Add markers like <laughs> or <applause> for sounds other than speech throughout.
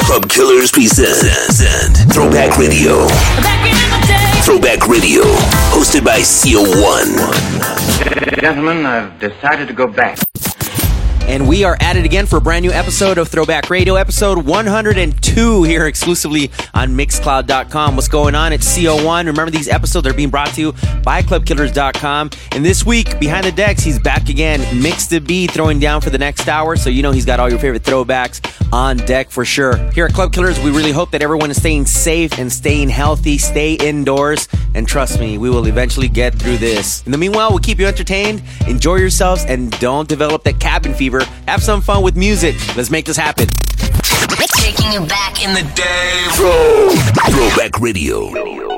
Club Killers present Throwback Radio. Throwback Radio, hosted by CO1. Gentlemen, I've decided to go back. And we are at it again for a brand new episode of Throwback Radio, episode 102 here exclusively on Mixcloud.com. What's going on? It's CO1. Remember, these episodes are being brought to you by ClubKillers.com. And this week, behind the decks, he's back again. Mixta B throwing down for the next hour. So you know he's got all your favorite throwbacks on deck for sure. Here at Club Killers, we really hope that everyone is staying safe and staying healthy. Stay indoors. And trust me, we will eventually get through this. In the meanwhile, we'll keep you entertained, enjoy yourselves, and don't develop that cabin fever. Have some fun with music. Let's make this happen. Taking you back in the day. Throw, Throwback Radio.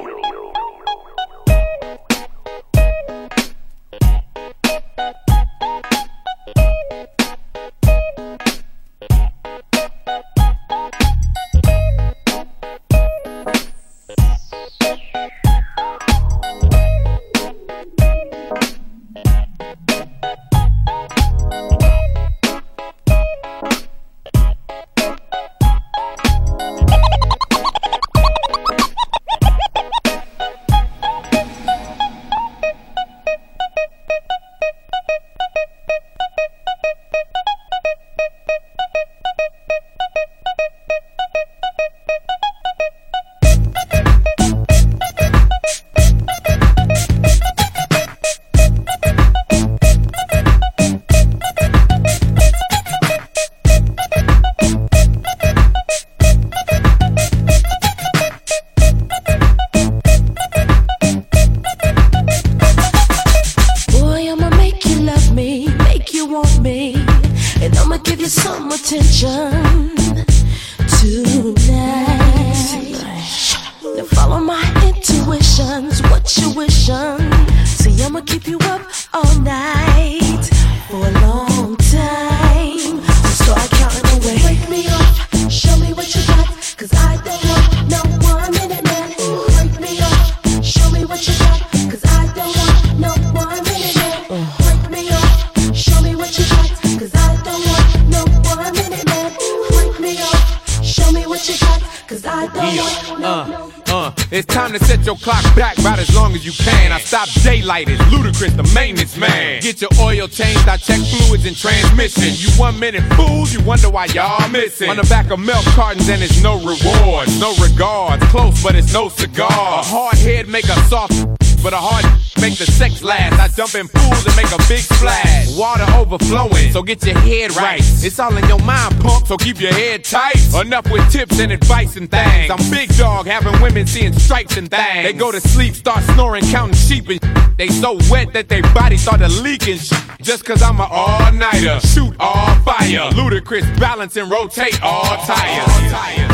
Why y'all missing. On the back of milk cartons and it's no rewards, no regards. Close, but it's no cigar. A hard head make a soft, but a hard make the sex last. I jump in pools and make a big splash. Water overflowing, so get your head right. It's all in your mind, pump, so keep your head tight. Enough with tips and advice and things. I'm big dog, having women seeing stripes and things. They go to sleep, start snoring, counting sheep and they so wet that their body started leaking shit. Just cause I'm an all-nighter, shoot all fire. Ludacris balance and rotate all tires.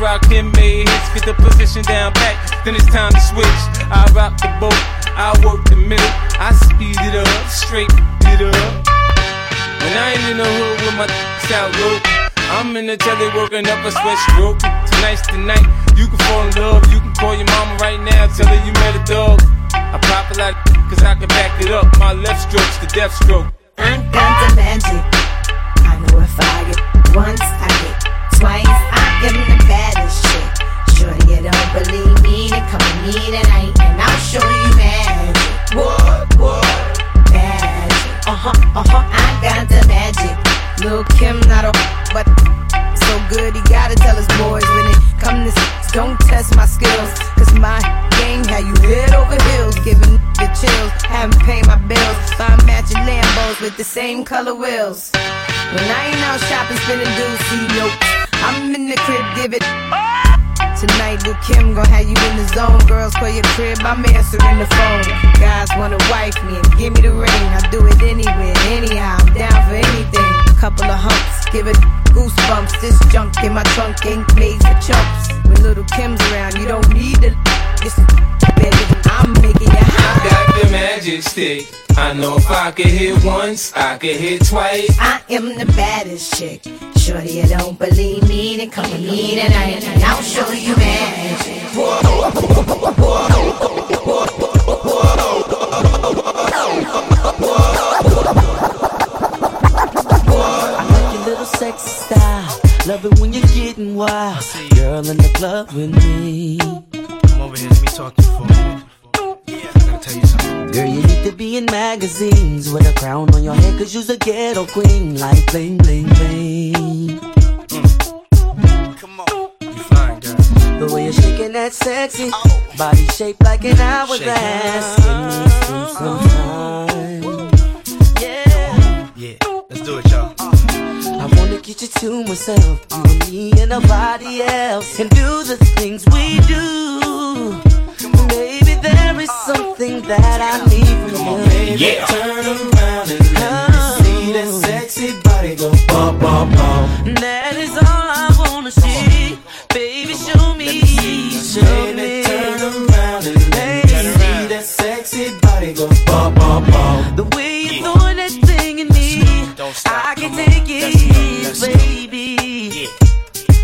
Is rockin' made hits. Get the position down back, then it's time to switch. I rock the boat, I work the middle. I speed it up, straight it up. When I ain't in the hood with my out low, I'm in the telly working up a sweat stroke. Tonight's the night, you can fall in love. You can call your mama right now, tell her you met a dog. I pop a lot, cause I can back it up. My left stroke's the death stroke. I'm got the magic. I know if I get once, I get believe me, then come with me tonight and I'll show you magic. What, what? Magic. Uh huh, uh huh, I got the magic. Lil Kim, not a but so good, he gotta tell his boys when it come to s- don't test my skills. Cause my game, how you head over heels, giving the chills. Haven't paid my bills, buying matching Lambos with the same color wheels. When I ain't out shopping, spending dues, see nope. I'm in the crib, give it. Oh! Tonight with Kim, gon' have you in the zone. Girls, call your crib, I'm answering the phone. Guys wanna wife me and give me the ring. I do it anywhere, anyhow, I'm down for anything. Couple of humps, give it goosebumps. This junk in my trunk ain't made for chumps. When little Kim's around, you don't need the. This baby, I'm making you hot. Got the magic stick. I know if I could hit once, I could hit twice. I am the baddest chick. Shorty, you don't believe me, then come with me tonight, and I'll show you magic. I like your little sexy style. Love it when you're getting wild. Girl in the club with me. Come over here, let me talk to you for a minute. I gotta tell you something. Girl, you need to be in magazines with a crown on your head, cause you's a ghetto queen. Like bling, bling, bling. The way you're shaking that sexy oh. body shaped like an hourglass. Give me some time. Yeah. Yeah, let's do it, y'all. I wanna get you to myself, you and me and nobody else, and do the things we do. Baby, there is something that I need from you. Baby. Yeah. Turn around and let me oh. see that sexy body go bum bum bum. That is all I wanna see. Baby, show me, show me. Turn around and let me see that sexy body go bum bum bum. The way you're throwing that thing in me, Don't stop. I can Come take Let's it, Let's baby. Yeah.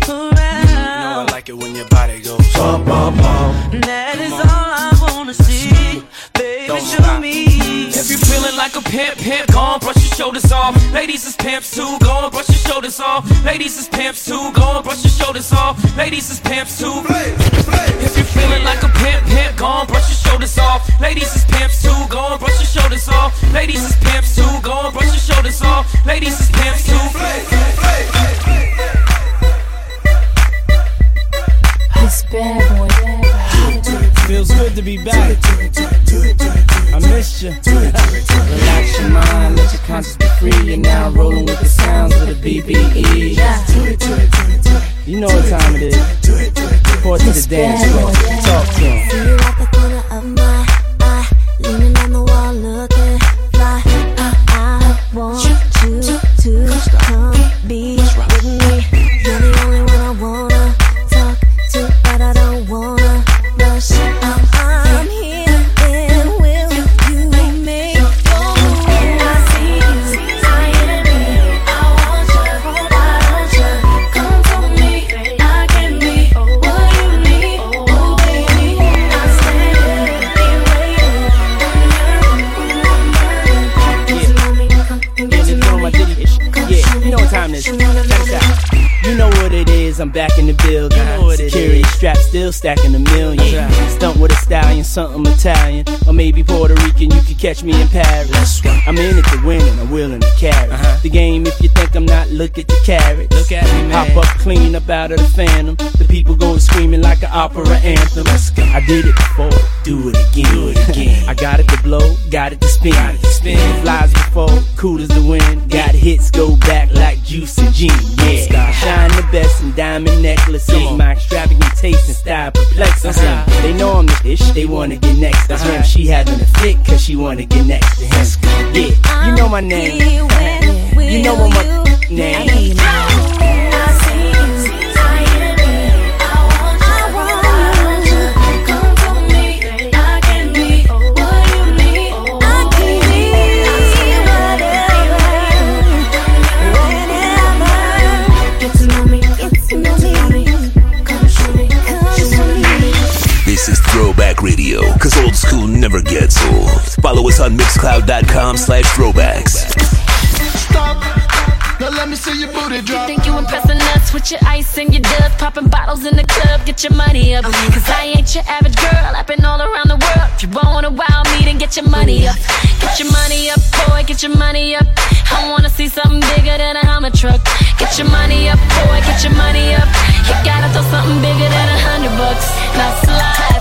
You know I like it when your body goes. Bum, bum, bum. That is all I wanna see. Baby, Don't show stop. me. If you feeling like a pimp, pimp, go on, brush your shoulders off. Ladies is pimps too, go on, brush your shoulders off. Ladies is pimps too, go on, brush your shoulders off. Ladies is pimps too. If you're feeling like a pimp, pimp, go on, brush your shoulders off. Ladies is pimps too, go on, brush your shoulders off. Ladies is pimps too, go on, brush your shoulders off. Ladies is pimps too. This bad boy. Feels good to be back. Missed you. Relax your mind, let your conscience be free. You're now rolling with the sounds of the BBE. You know what time it is. Report to the dance floor. Talk to him. Out of the phantom. The people going screaming like an opera anthem. Let's go. I did it before, do it again. Do it again. I got it to blow, got it to spin. Got it to spin. Flies before, cool as the wind. Got hits, go back like juice and gin. Yeah. Shine the best in diamond necklaces. My extravagant taste and style perplexes them. Uh-huh. They know I'm the ish, they wanna get next. That's why uh-huh. she having a fit, cause she wanna get next to him. Yeah, you know my name. You know what my on Mixcloud.com slash throwbacks. Stop. Now let me see your booty drop. You Think you impressing us with your ice and your dust, popping bottles in the club, get your money up. Cause I ain't your average girl, I've been all around the world. If you wanna wow me, then get your money up. Get your money up, boy, get your money up. I wanna see something bigger than a Hummer truck. Get your money up, boy, get get your money up. You gotta throw something bigger than a hundred bucks. Now slide,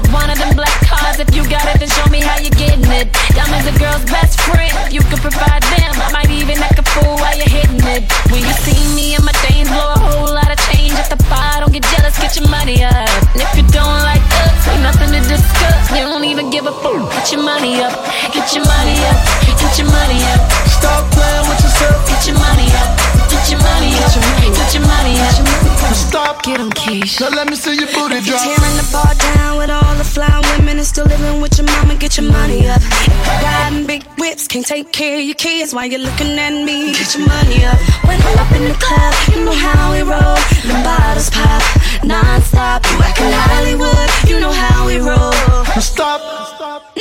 slide. One of them black cars. If you got it, then show me how you getting it. Diamonds a girl's best friend. If you can provide them, I might even act a fool while you're hitting it. When you see me and my dames blow a whole lot of change at the bar, don't get jealous, get your money up. And if you don't like us, ain't nothing to discuss. You don't even give a fuck. Get your money up, get your money up, get your money up. Stop playing with yourself. Get your money up, get your money up, get your money up. Stop. Get 'em, Keish. Now let me see your booty drop. Tearing the bar down with all the fly women and still living with your mama. Get your money up. Riding big whips, can't take care of your kids while you're looking at me. Get your money up. When I'm up in the club, you know how we roll. The bottles pop non-stop. You acting Hollywood, you know how we roll. Stop.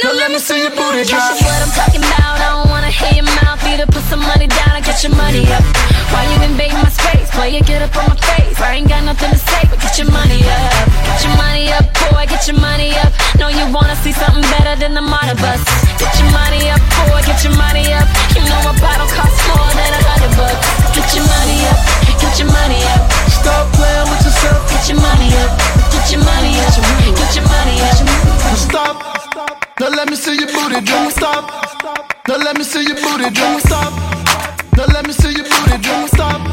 Now let me see your booty drop. That's what I'm talking about. I don't wanna hear your mouth. Either put some money down or get your money up. Why you invading my space? Why you get up on my face? I ain't got nothing to say, but get your money up. Get your money up, boy. Get your money up. Know you wanna see something better than the model bus. Get your money up, boy. Get your money up. You know a bottle costs more than a hundred bucks. Get your money up. Get your money up. Stop playing with yourself. Get your money up. Get your money up. Get your money up. Stop. Now let me see your booty drop. Stop. Now let me see your booty drop. Stop. Now let me see your booty drop. Stop.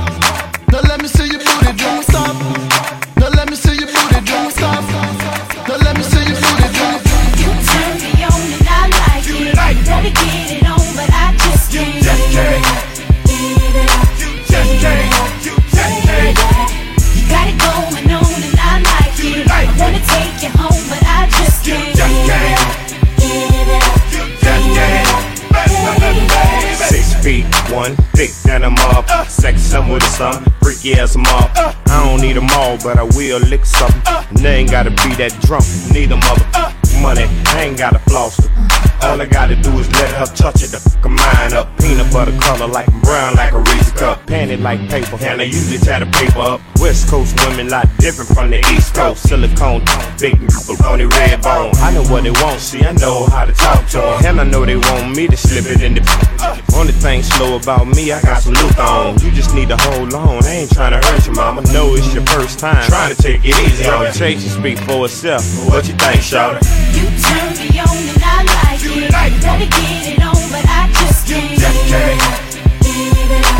Now let me see your booty drop. Stop. Now let me see one, thick than a mop. Sex some with some, freaky as a mop. I don't need them all, but I will lick something. And they ain't gotta be that drunk, need a mother. Money, I ain't gotta floss. All I gotta do is let her touch it, the fuck mine up. Peanut butter color like I'm brown, like a Reese cup. Panty like paper, and I usually tie the paper up. West Coast women lot different from the East Coast. Silicone, big on the red bone. I know what they want, see, I know how to talk to them. And I know they want me to slip it in the. Only thing slow about me, I got some loot on. You just need to hold on, I ain't trying to hurt you, mama. Know it's your first time. Trying to take it easy on you. Take you speak for itself. What you think, Shawty? You turn me on and I like it. Wanna get it on, but I just can't. Just can't.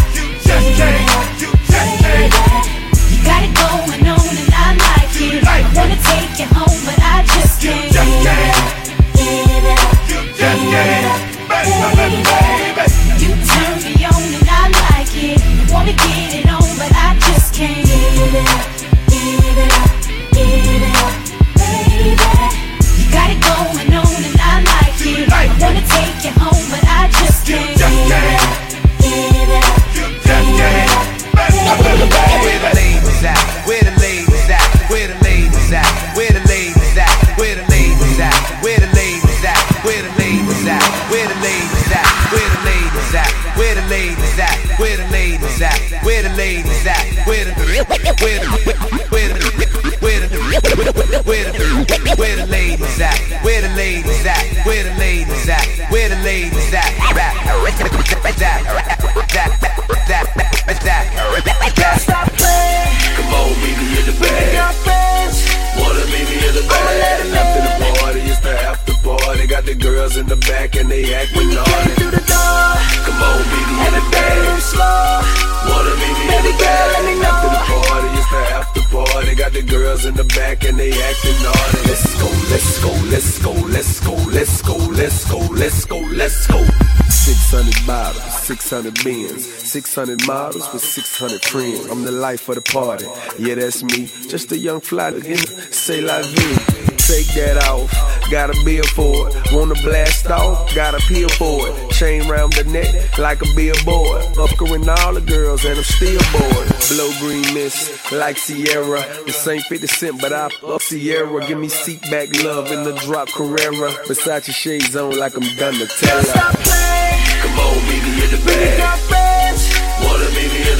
600 models with 600 friends. I'm the life of the party. Yeah, that's me. Just a young fly again. Say la vie. Take that off, got a bill for it. Wanna blast off, got a pill for it. Chain round the neck like a billboard. Fucking all the girls and I'm still bored. Blow green mist like Sierra. This ain't 50 cent, but I up Sierra. Give me seat back love in the drop Carrera. Versace shades on like I'm Donatella. Stop playing. Come on, meet me in the bag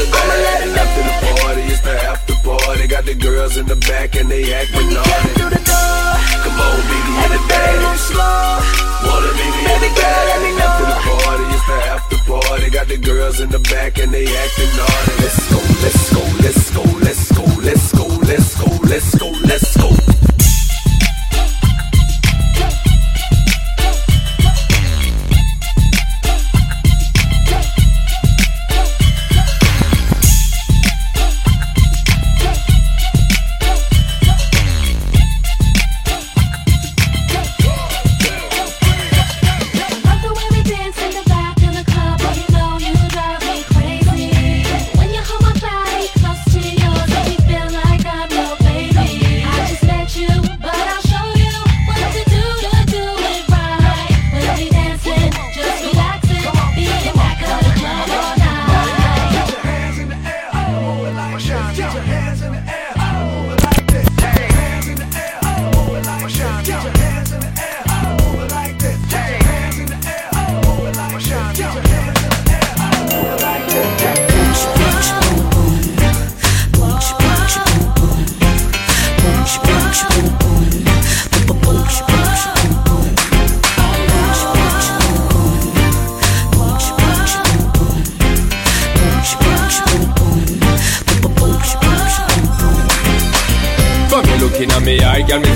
the bag. After the party, it's the after party. Got the girls in the back and they act naughty. you through the door. Come on, baby, in the bag. Move slow. Wanna meet me baby in the bag. Let me know. After the party, it's the after party. Got the girls in the back and they acting naughty. Let's go, let's go, let's go, let's go, let's go, let's go, let's go, let's go. Let's go.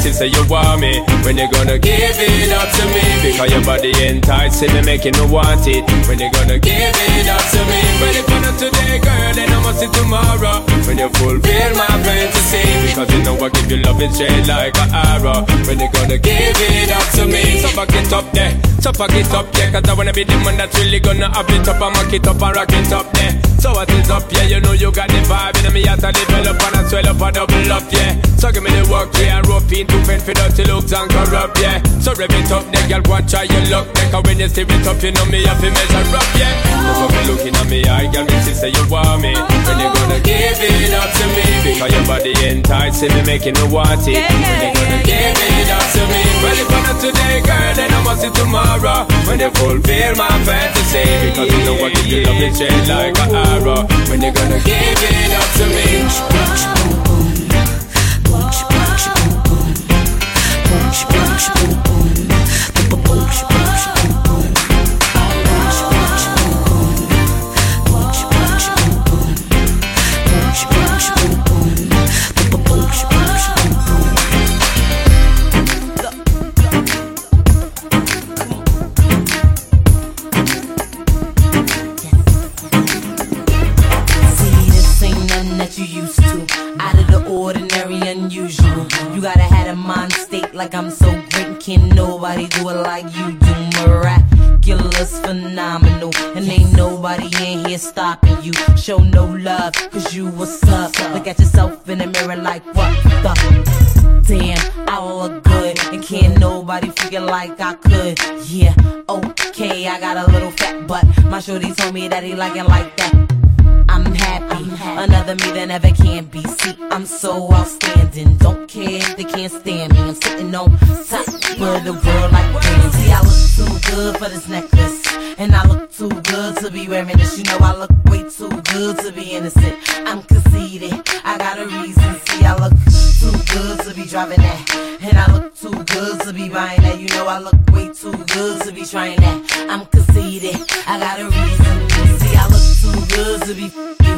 I say you want me. When you gonna give it up to me? Because your body enticing me, making me want it. When you gonna give it up to me? But if not today, girl, then I must see tomorrow. When you fulfill my fantasy, because you know I give you love it straight like an arrow. When you gonna give it up to me? So fuck it up there, so fuck it up yeah, cause I wanna be the man that's really gonna have it up and mock it up and rock it up there. So what is up, yeah, you know you got the vibe in me, I to develop and I swell up and double up, yeah. So give me the work, yeah, and rope in to fend for dirty looks and corrupt, yeah. So rev it up, then girl, and try your luck, then cause when you steer it up, you know me, have to measure up, yeah. That's what me looking at me, I girl, me say you want me. When you gonna give it up to me? Because your body enticing me, making me want it. When you gonna give it up to me? Well, if not today, girl, then I must see tomorrow. When you fulfill my fantasy, because you know I give you love it straight like an arrow. When you gonna give it up to me? See, do it like you do? Miraculous, phenomenal. And ain't nobody in here stopping you. Show no love, cause you what's up. Look at yourself in the mirror like what the damn, I look good. And can't nobody figure like I could. Yeah, okay, I got a little fat butt. My shorty told me that he like it like that. I'm happy. Another me that never can be. See, I'm so outstanding. Don't care if they can't stand me. I'm sitting on top of the world like. See, I look too good for this necklace. And I look too good to be wearing this. You know, I look way too good to be innocent. I'm conceited. I got a reason. See, I look too good to be driving that. And I look too good to be buying that. You know, I look way too good to be trying that. I'm conceited. I got a reason. See, I look too good to be you.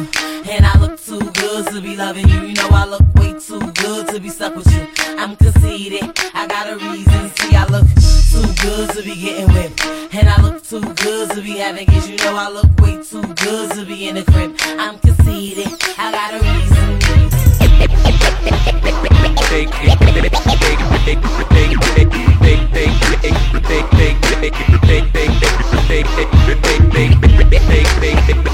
And I look too good to be loving you. You know I look way too good to be stuck with you. I'm conceited. I got a reason. See, I look too good to be getting whipped. And I look too good to be having kids. You know I look way too good to be in the crib. I'm conceited. I got a reason. They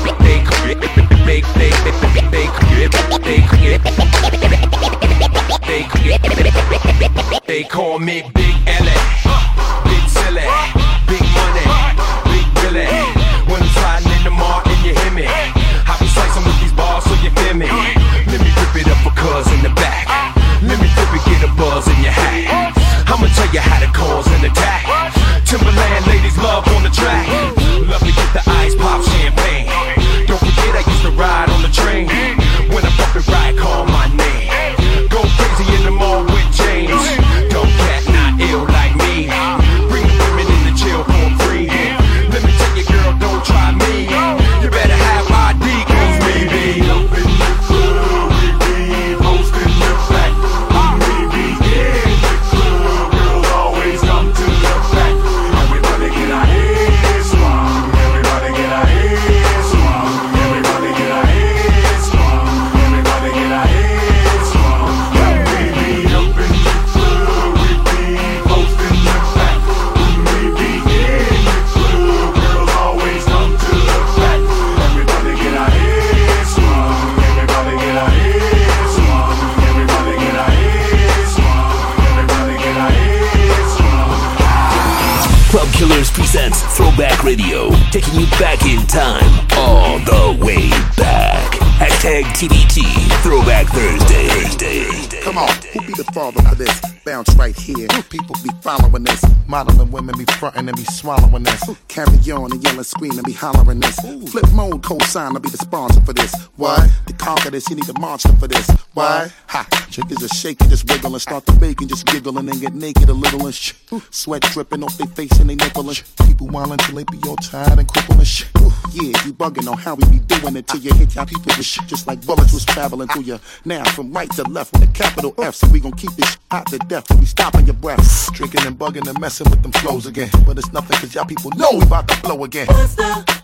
Bounce right here. People be following this. Modeling women be frontin' and be swallowing this. Carry on and yelling, screaming, be hollering this. Flip mode co-sign, I'll be the sponsor for this. Why? Conquer this, you need a monster for this. Why? Ha! Chickens just shaking, just wiggle and start to bake and just giggle and get naked a little and sh- Sweat dripping off their face and they nipple and sh- People wildin' till they be all tired and crippled and sh- Yeah, you bugging on how we be doing it till you hit y'all people with shit just like bullets was traveling through you. Now from right to left with a capital F, so we gon' keep this hot to death and we stopping your breath. Drinking and bugging and messing with them flows again. But it's nothing cause y'all people know we about to blow again. What's?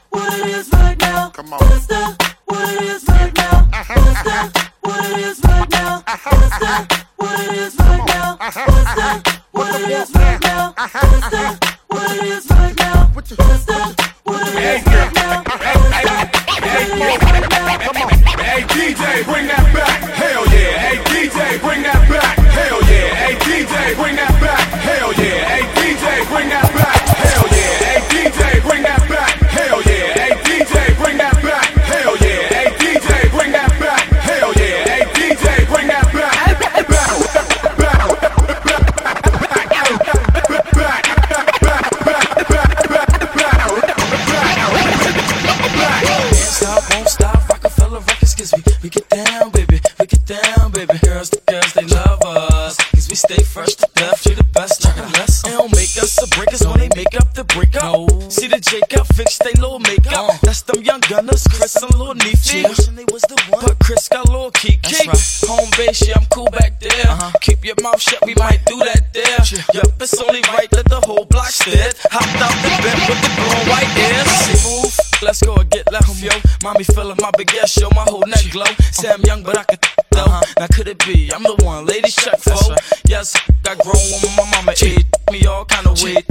What it is right now? Come on. What's? What it is right now? What's that? What it is right now? What's that? What it is right now? What's that? What it is right now? What's that? What it is right now? What's that? What it is right now? Hey DJ, bring that back. Hell yeah. Hey DJ, bring that back. Hell yeah. Hey DJ, bring that back. Hell yeah. Hey DJ, bring that stay fresh to death. We the best, nothing less. They don't make us a breakers when they make up the breakup. See the Jacob fix they little makeup. Uh. That's them young gunners, Chris and Lil Neefy. Wishing they was the one. But Chris got Lil Kiki. Home base, yeah, I'm cool back there. Uh-huh. Keep your mouth shut, we might do that there. Yup, it's only right that the whole block stared. Hopped out the bed with the blue white ears. Move. Let's go and get left, yo. Mommy feeling my big ass, show my whole neck glow. Say I'm young, but I could <laughs> though. Now could it be? I'm the one, ladies check for. Yes, got grown when my mama ate me all kind of weed.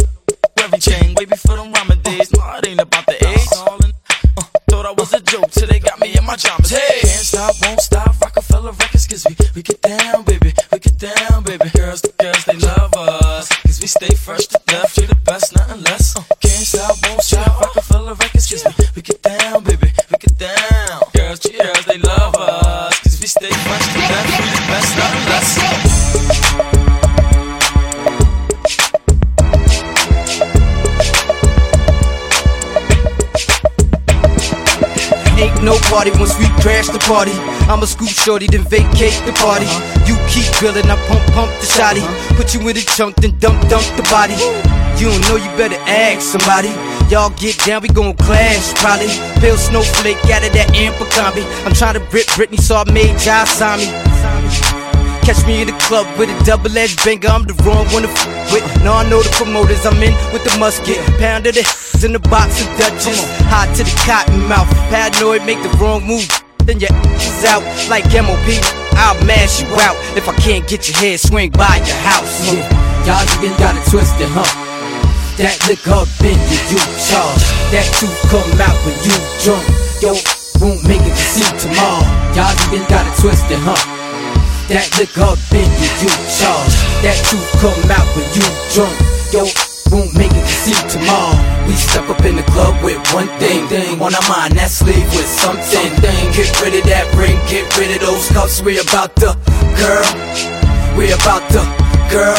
Everything, way before them ramen days. No, it ain't about the age. Uh, thought I was a joke till they got me in my pajamas. Hey, can't stop, won't stop. Roc-A-Fella Records, cause we, we get down, baby. We get down, baby. Girls, the girls, they love us. Cause we stay fresh to death. You're the best, nothing less. Records, cause we, get down, baby. We get down. Girls, the girls, they love us. Cause we stay fresh to the best, party once we crash the party. I'ma scoop shorty, then vacate the party. You keep grilling, I pump pump the shotty. Put you in a chunk, then dump dump the body. You don't know, you better ask somebody. Y'all get down, we gon' clash probably. Pale snowflake out of that amper combi. I'm trying to rip Britney, so I made Jai me. Catch me in the club with a double-edged banger. I'm the wrong one to f with. Now I know the promoters. I'm in with the musket. Pound of the <laughs> in the box of Dutchess. Hot to the cotton mouth. Paranoid, make the wrong move. Then your is <laughs> out like MOP. I'll mash you out if I can't get your head swing by your house. Yeah, y'all even got it twisted, huh? That liquor up in you, you charge. That truth come out when you drunk. Yo, won't make it to see tomorrow. Y'all even got it twisted, huh? That liquor up in you, charge. That truth come out when you drunk. Yo, won't make it to see tomorrow. We step up in the club with one thing, thing on our mind. That's leave with something, thing. Get rid of that ring, get rid of those cuffs. We about the girl. We about the girl.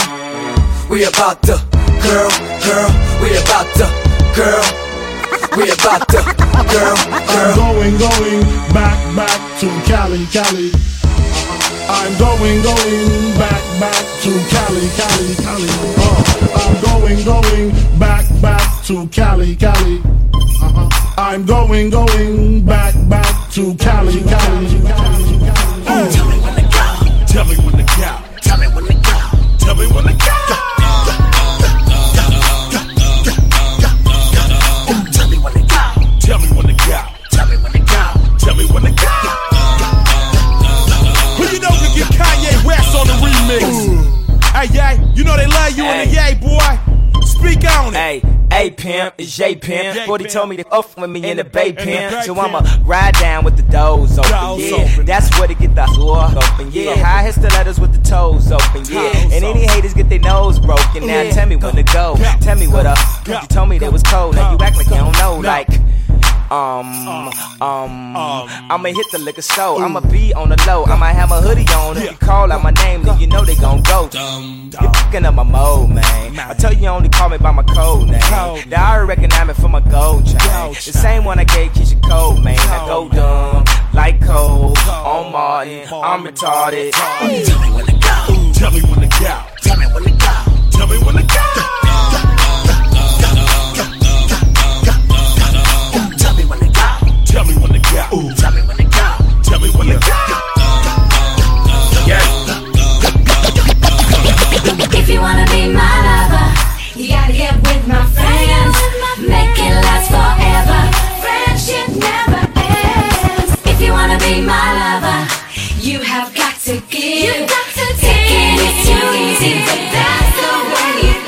We about the girl, girl. We about the girl. We about the girl, girl. I'm going, going back, back to Cali, Cali. I'm going, going back, back to Cali, Cali, Cali. Uh, I'm going, going back, back to Cali, Cali. Uh-huh. I'm going, going back, back to Cali, Cali. Uh. Tell me when to go. Tell me when to go. Tell me when to go. Tell me when to go. Love you in the yay, boy. Speak on it. Hey, A pimp, it's J pimp. Forty told me to off with me in the Bay pimp. So I'ma ride down with the doors open. Yeah, that's where to get the door open. Yeah, high hit stilettos with the toes open. Yeah, and any haters get their nose broken. Now tell me when to go. Tell me what up. You told me that was cold. Now you act like you don't know. Like. Um, um, um, I'ma hit the liquor store. I'ma be on the low. I'ma have a hoodie on. If you call out my name, then you know they gon' go. You're fucking up my mode, man. I tell you, only call me by my code name. They already recognize me for my gold chain. The same one I gave Keyshia Cole, man. I go dumb, like Cole, on Martin. I'm retarded. Tell me when to go. Tell me when to go. Tell me when to go. Tell me when to go. Have got to take, Taking it too easy, but that's the way it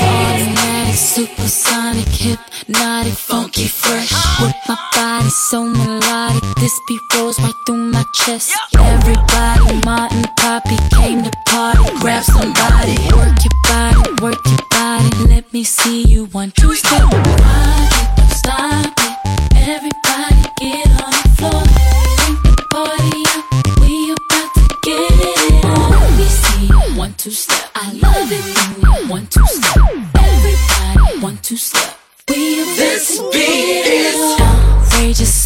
Automatic, supersonic, hypnotic, funky, fresh. With my body so melodic, this beat rolls right through my chest. Everybody, Martin, Poppy came to party. Grab somebody, work your body, work your. Let me see you one, two, step. Rock it, don't stop it. Everybody get on the floor. Bring the party up, we about to get it on. Let me see you one, two, step. I love it when you one, two, step. Everybody, one, two, step. We about This to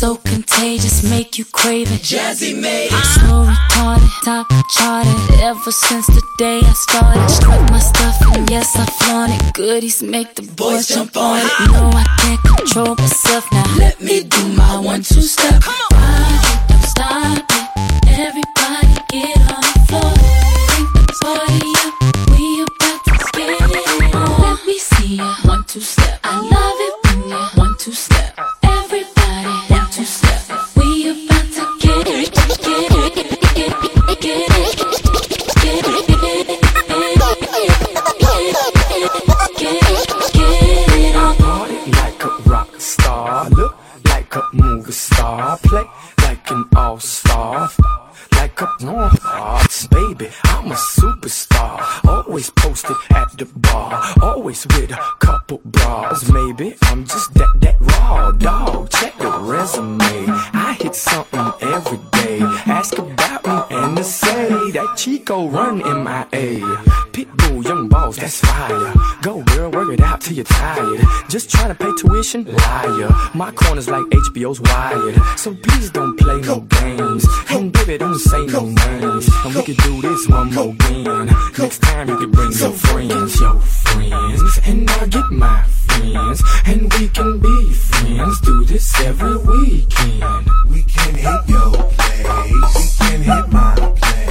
so contagious, make you crave it. Jazze made it. So retarded, top charted. Ever since the day I started, struck my stuff and yes I flaunt it. Goodies make the boys jump on it. No, I can't control myself now. Let me do my one-two step. Rock it, don't stop it. Everybody With a couple bras. Maybe I'm just that that raw dog. Check the resume. I hit something every day. Ask about me and they say that Chico run MIA. Pitbull, young boss, that's fire. Go girl, work it out till you're tired. Just trying to pay tuition, liar. My corner's like HBO's wired. So please don't play no games. And baby, don't say no names. And we could do this one more again. Next time you could bring your friends, your friends. And I'll get my friends. And we can be friends. Do this every weekend. We can hit your place. We can hit my place.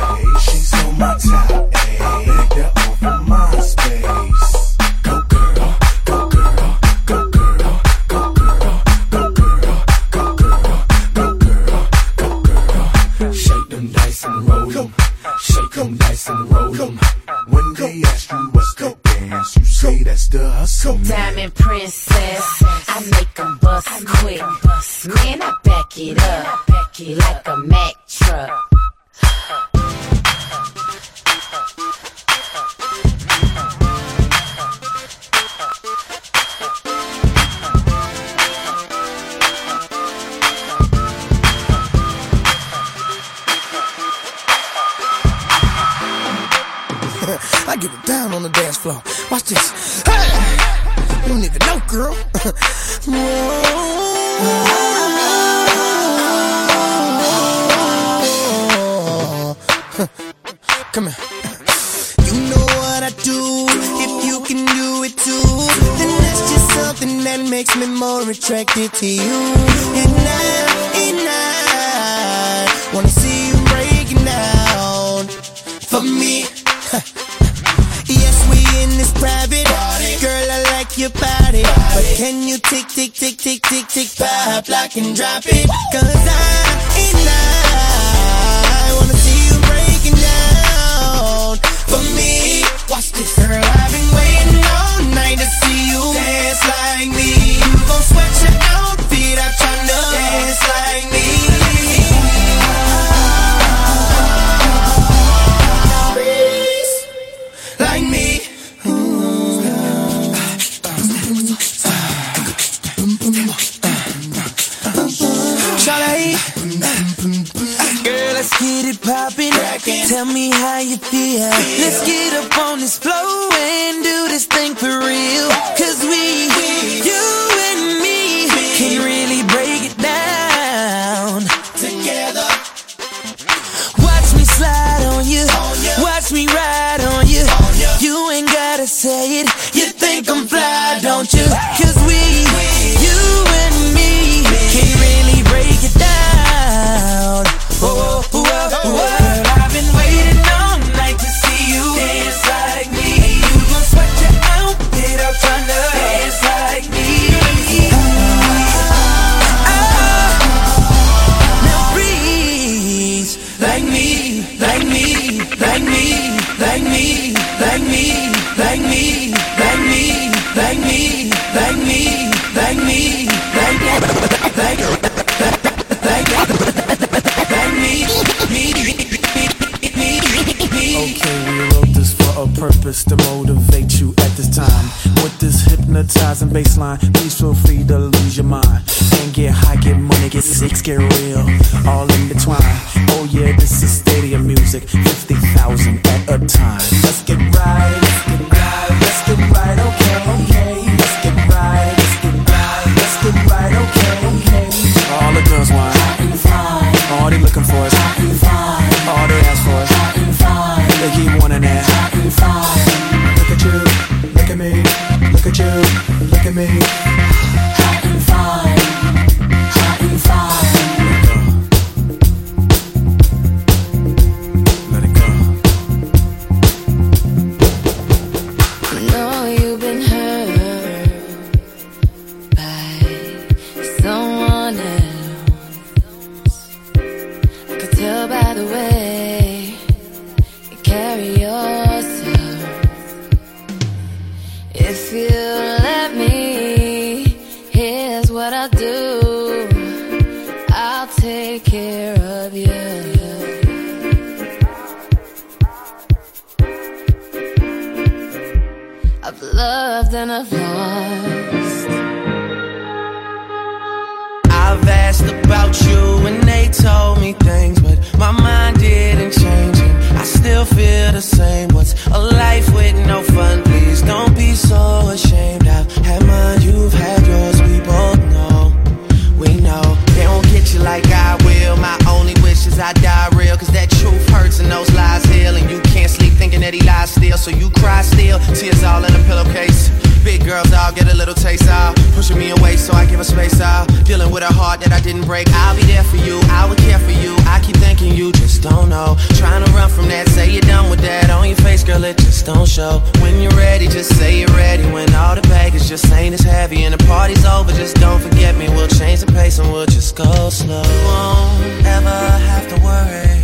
taste out. Pushing me away so I give her space out. Dealing with a heart that I didn't break. I'll be there for you, I will care for you. I keep thinking you just don't know. Trying to run from that, say you're done with that. On your face, girl, it just don't show. When you're ready, just say you're ready. When all the baggage just ain't as heavy and the party's over, just don't forget me. We'll change the pace and we'll just go slow. You won't ever have to worry.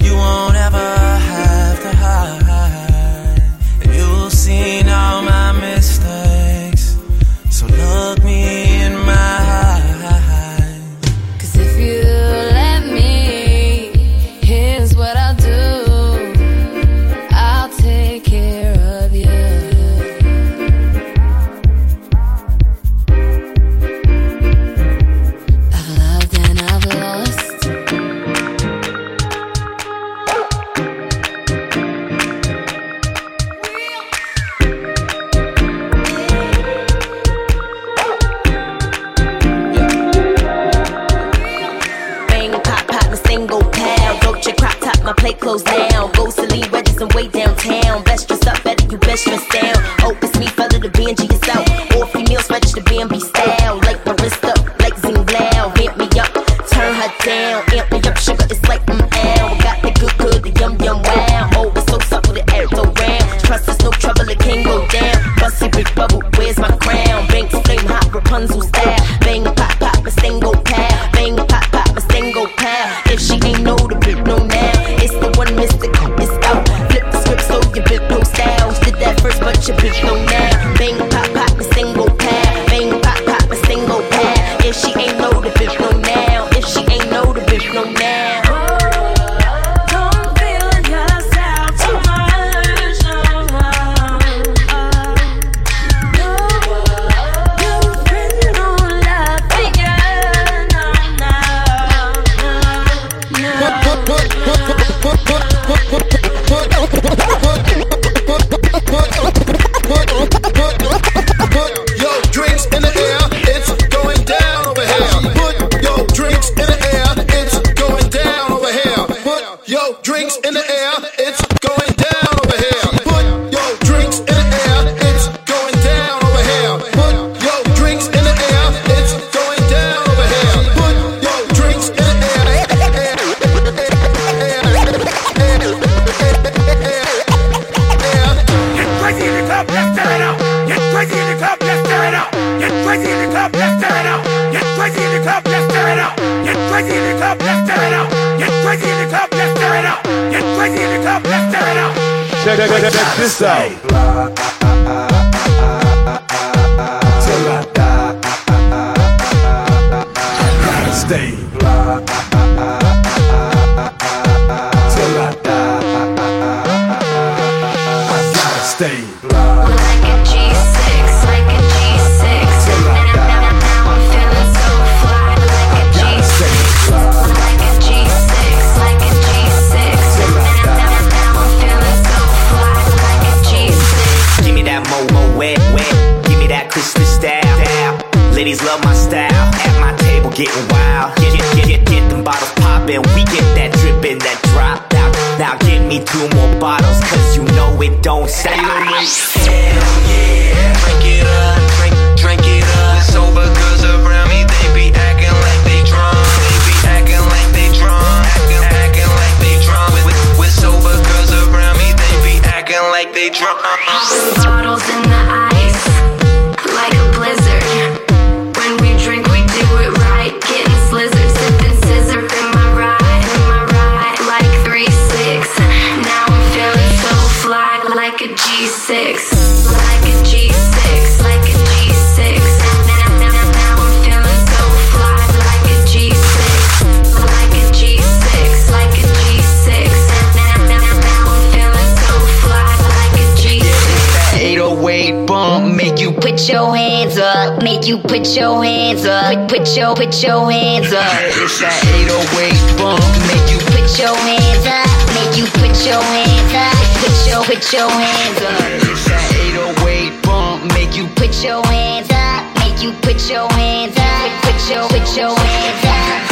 You won't ever have to hide. You've seen all my mistakes. So look me. fashion and style. Oh, it's me, fella, the BNG yourself. All females match the BNB style. Like my wrist up, like Zing Blau. Amp me up, turn her down. Amp me up, sugar, it's like I'm. Got the good, good, the yum, yum, wow. Oh, it's so subtle, the air so round. Trust is no trouble, it can't go down. Busty big bubble, where's my crown? Banks flame hot, Rapunzel style. put your put your hands up. It's that 808 bump, make you put your hands up, make you put your hands up, put your put your hands up. It's that 808 bump, make you put your hands up, make you put your hands up, put your put your hands up.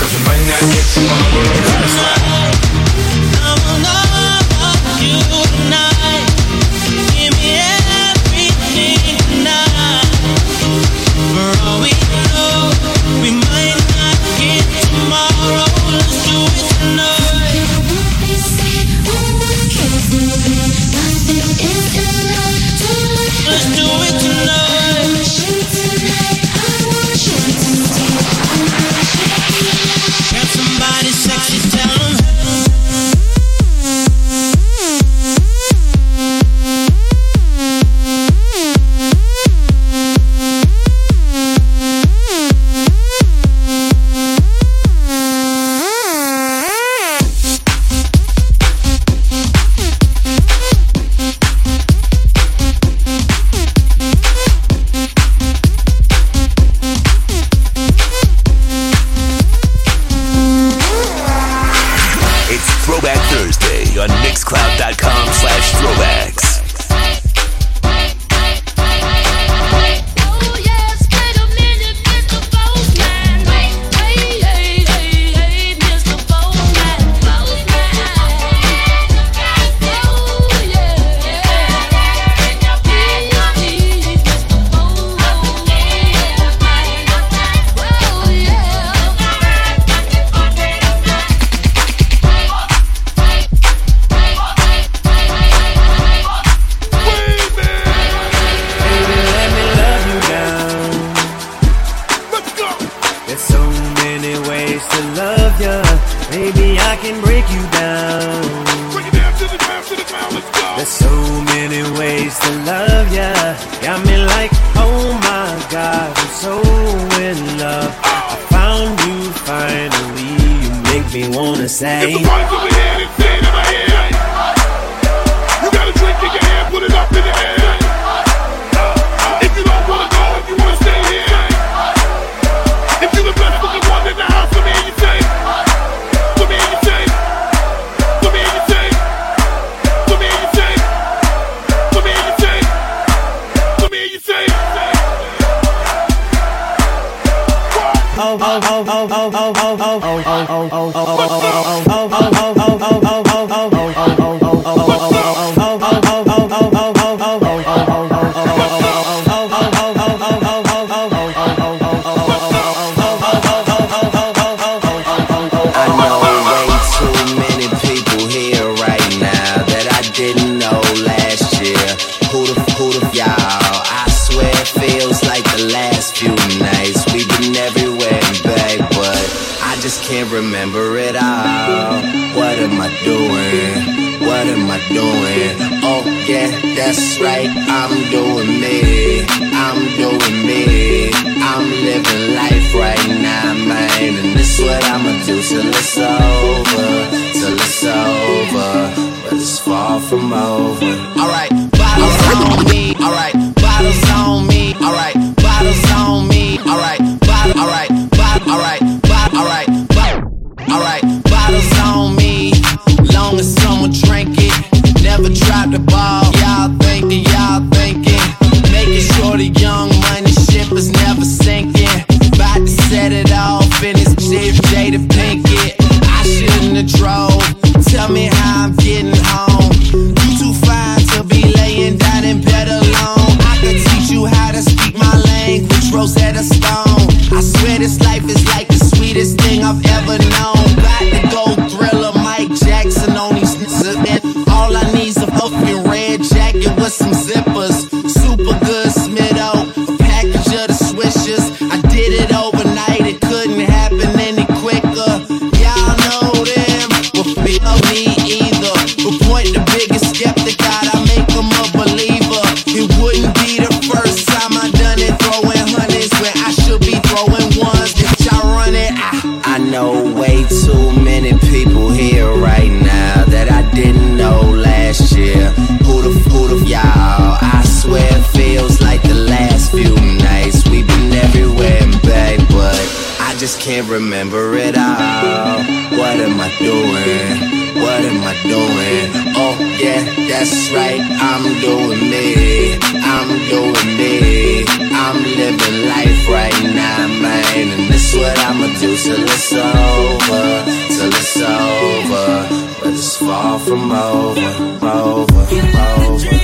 Cause we might not get tomorrow so many ways to love ya. Got me like, oh my God, I'm so in love. I found you finally. You make me wanna say. far from over, over, over.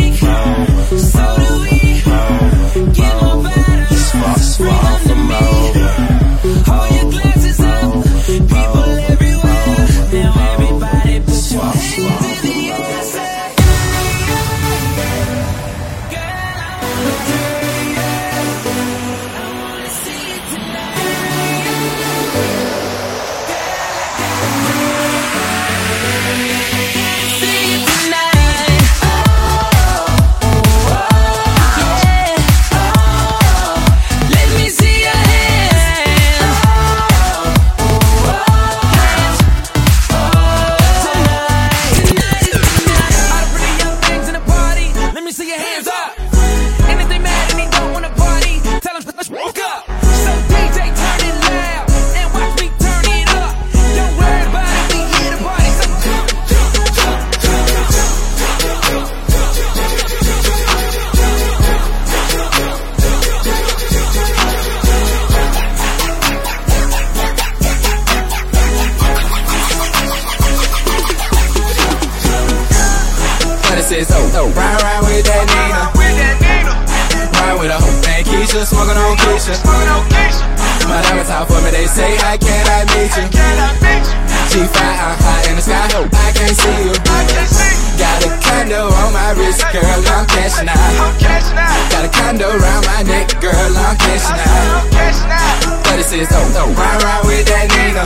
fresh now. But it's so, oh, so oh. ride, ride with that Nina.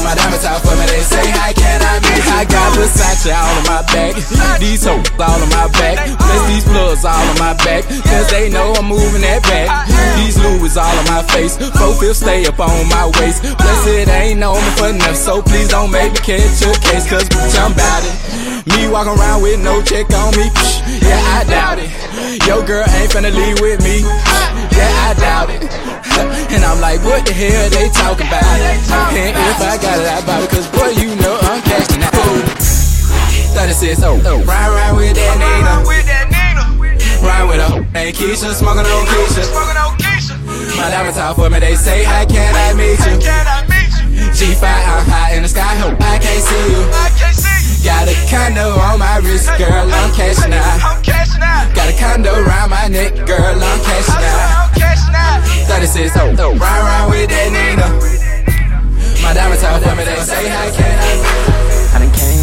My diamonds talk for me, they say, how can I miss? I got Versace all on my back, these hoes all on my back, plus these plugs all on my back, cause they know I'm moving that back. These Louis all on my face, Both feel stay up on my waist, plus it ain't on me for enough, so please don't make me catch a case, cause bitch, I'm bout it. Me walking around with no check on me, yeah, I doubt it. Your girl ain't finna leave with me. Yeah, I doubt it. <laughs> And I'm like, what the hell they talking about? And if I got it, I buy it. Cause boy, you know I'm cashing out. 36, oh, oh. Ride, ride with that Nina. Ride with her. Hey, Keisha, smoking on Keisha. My out for me, they say, how can I meet you? G5, I'm high in the sky, hope I can't see you. Got a condo on my wrist, girl, I'm cashing out. Got a condo around my neck, girl, I'm cashing out. 36, oh, oh. Ride, ride with that Nina. My diamonds for me, they say, how can I I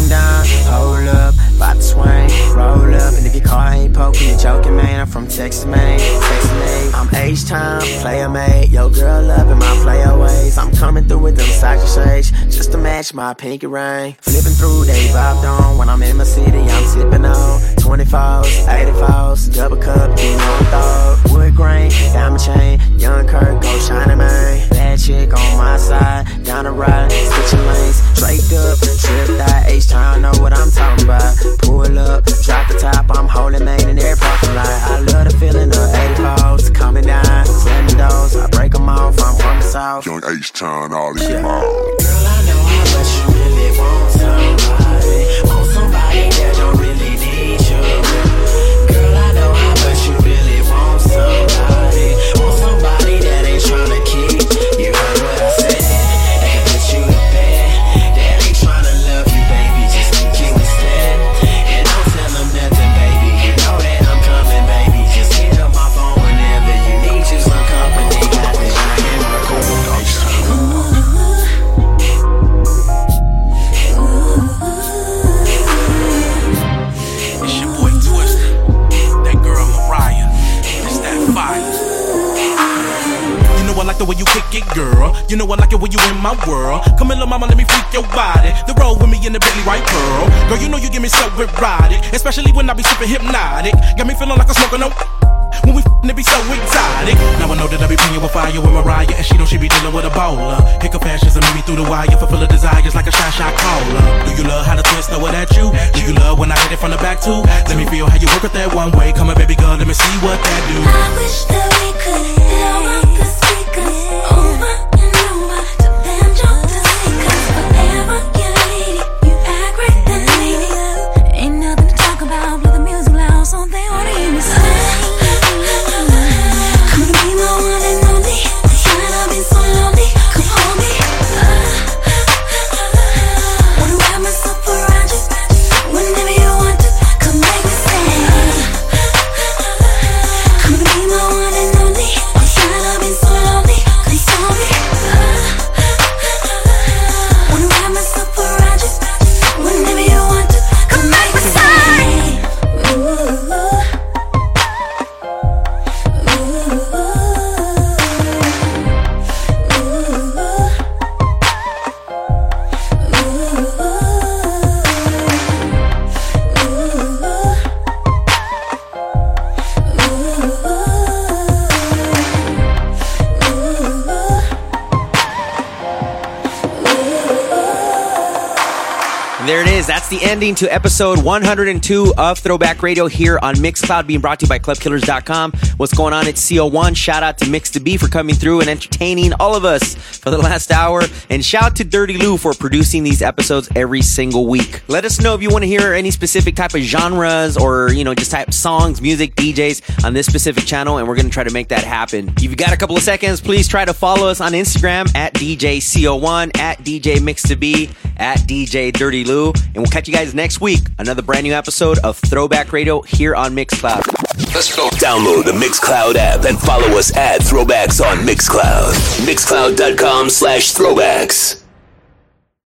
down, hold up, bout to swing, roll up, and if your car ain't poking, you're joking, man. I'm from Texas, man, Texas made. I'm H-time, player made, yo girl loving my player ways. I'm coming through with them soccer shades, just to match my pinky ring. Flipping through, they vibed on. When I'm in my city, I'm sipping on 24s, 84s, double cup, you know thought. Wood grain, diamond chain, young Kirk, go shining, man. Bad chick on my side, down the ride, switching lanes, straight up, south. Young H-Town, all these yeah. My world. Come in, little mama, let me freak your body. The road with me in the Bentley white pearl. Girl, you know you give me so erotic, especially when I be sipping hypnotic. Got me feeling like I'm smoking no. When we f***ing, it be so exotic. Now I know that I be playing with fire with Mariah, and she know she be dealing with a bowler. Pick up fashions and me through the wire, fulfill her desires like a shot shot caller. Do you love how the twist know it at you? Do you love when I hit it from the back too? Let me feel how you work it that one way. Come on, baby girl, let me see what that do. I wish that we could blow up the speakers over oh, over ending to episode 102 of Throwback Radio here on Mixcloud, being brought to you by ClubKillers.com. What's going on? It's CO1. Shout out to Mixta B for coming through and entertaining all of us for the last hour. And shout out to Dirty Lou for producing these episodes every single week. Let us know if you want to hear any specific type of genres or, you know, just type songs, music, DJs on this specific channel, and we're going to try to make that happen. If you've got a couple of seconds, please try to follow us on Instagram at DJCO1, at DJ Mixta B, at DJ Dirty Lou, and we'll catch you guys next week. Another brand new episode of Throwback Radio here on Mixcloud. Let's go. Download the Mixcloud app and follow us at Throwbacks on Mixcloud. Mixcloud.com slash throwbacks.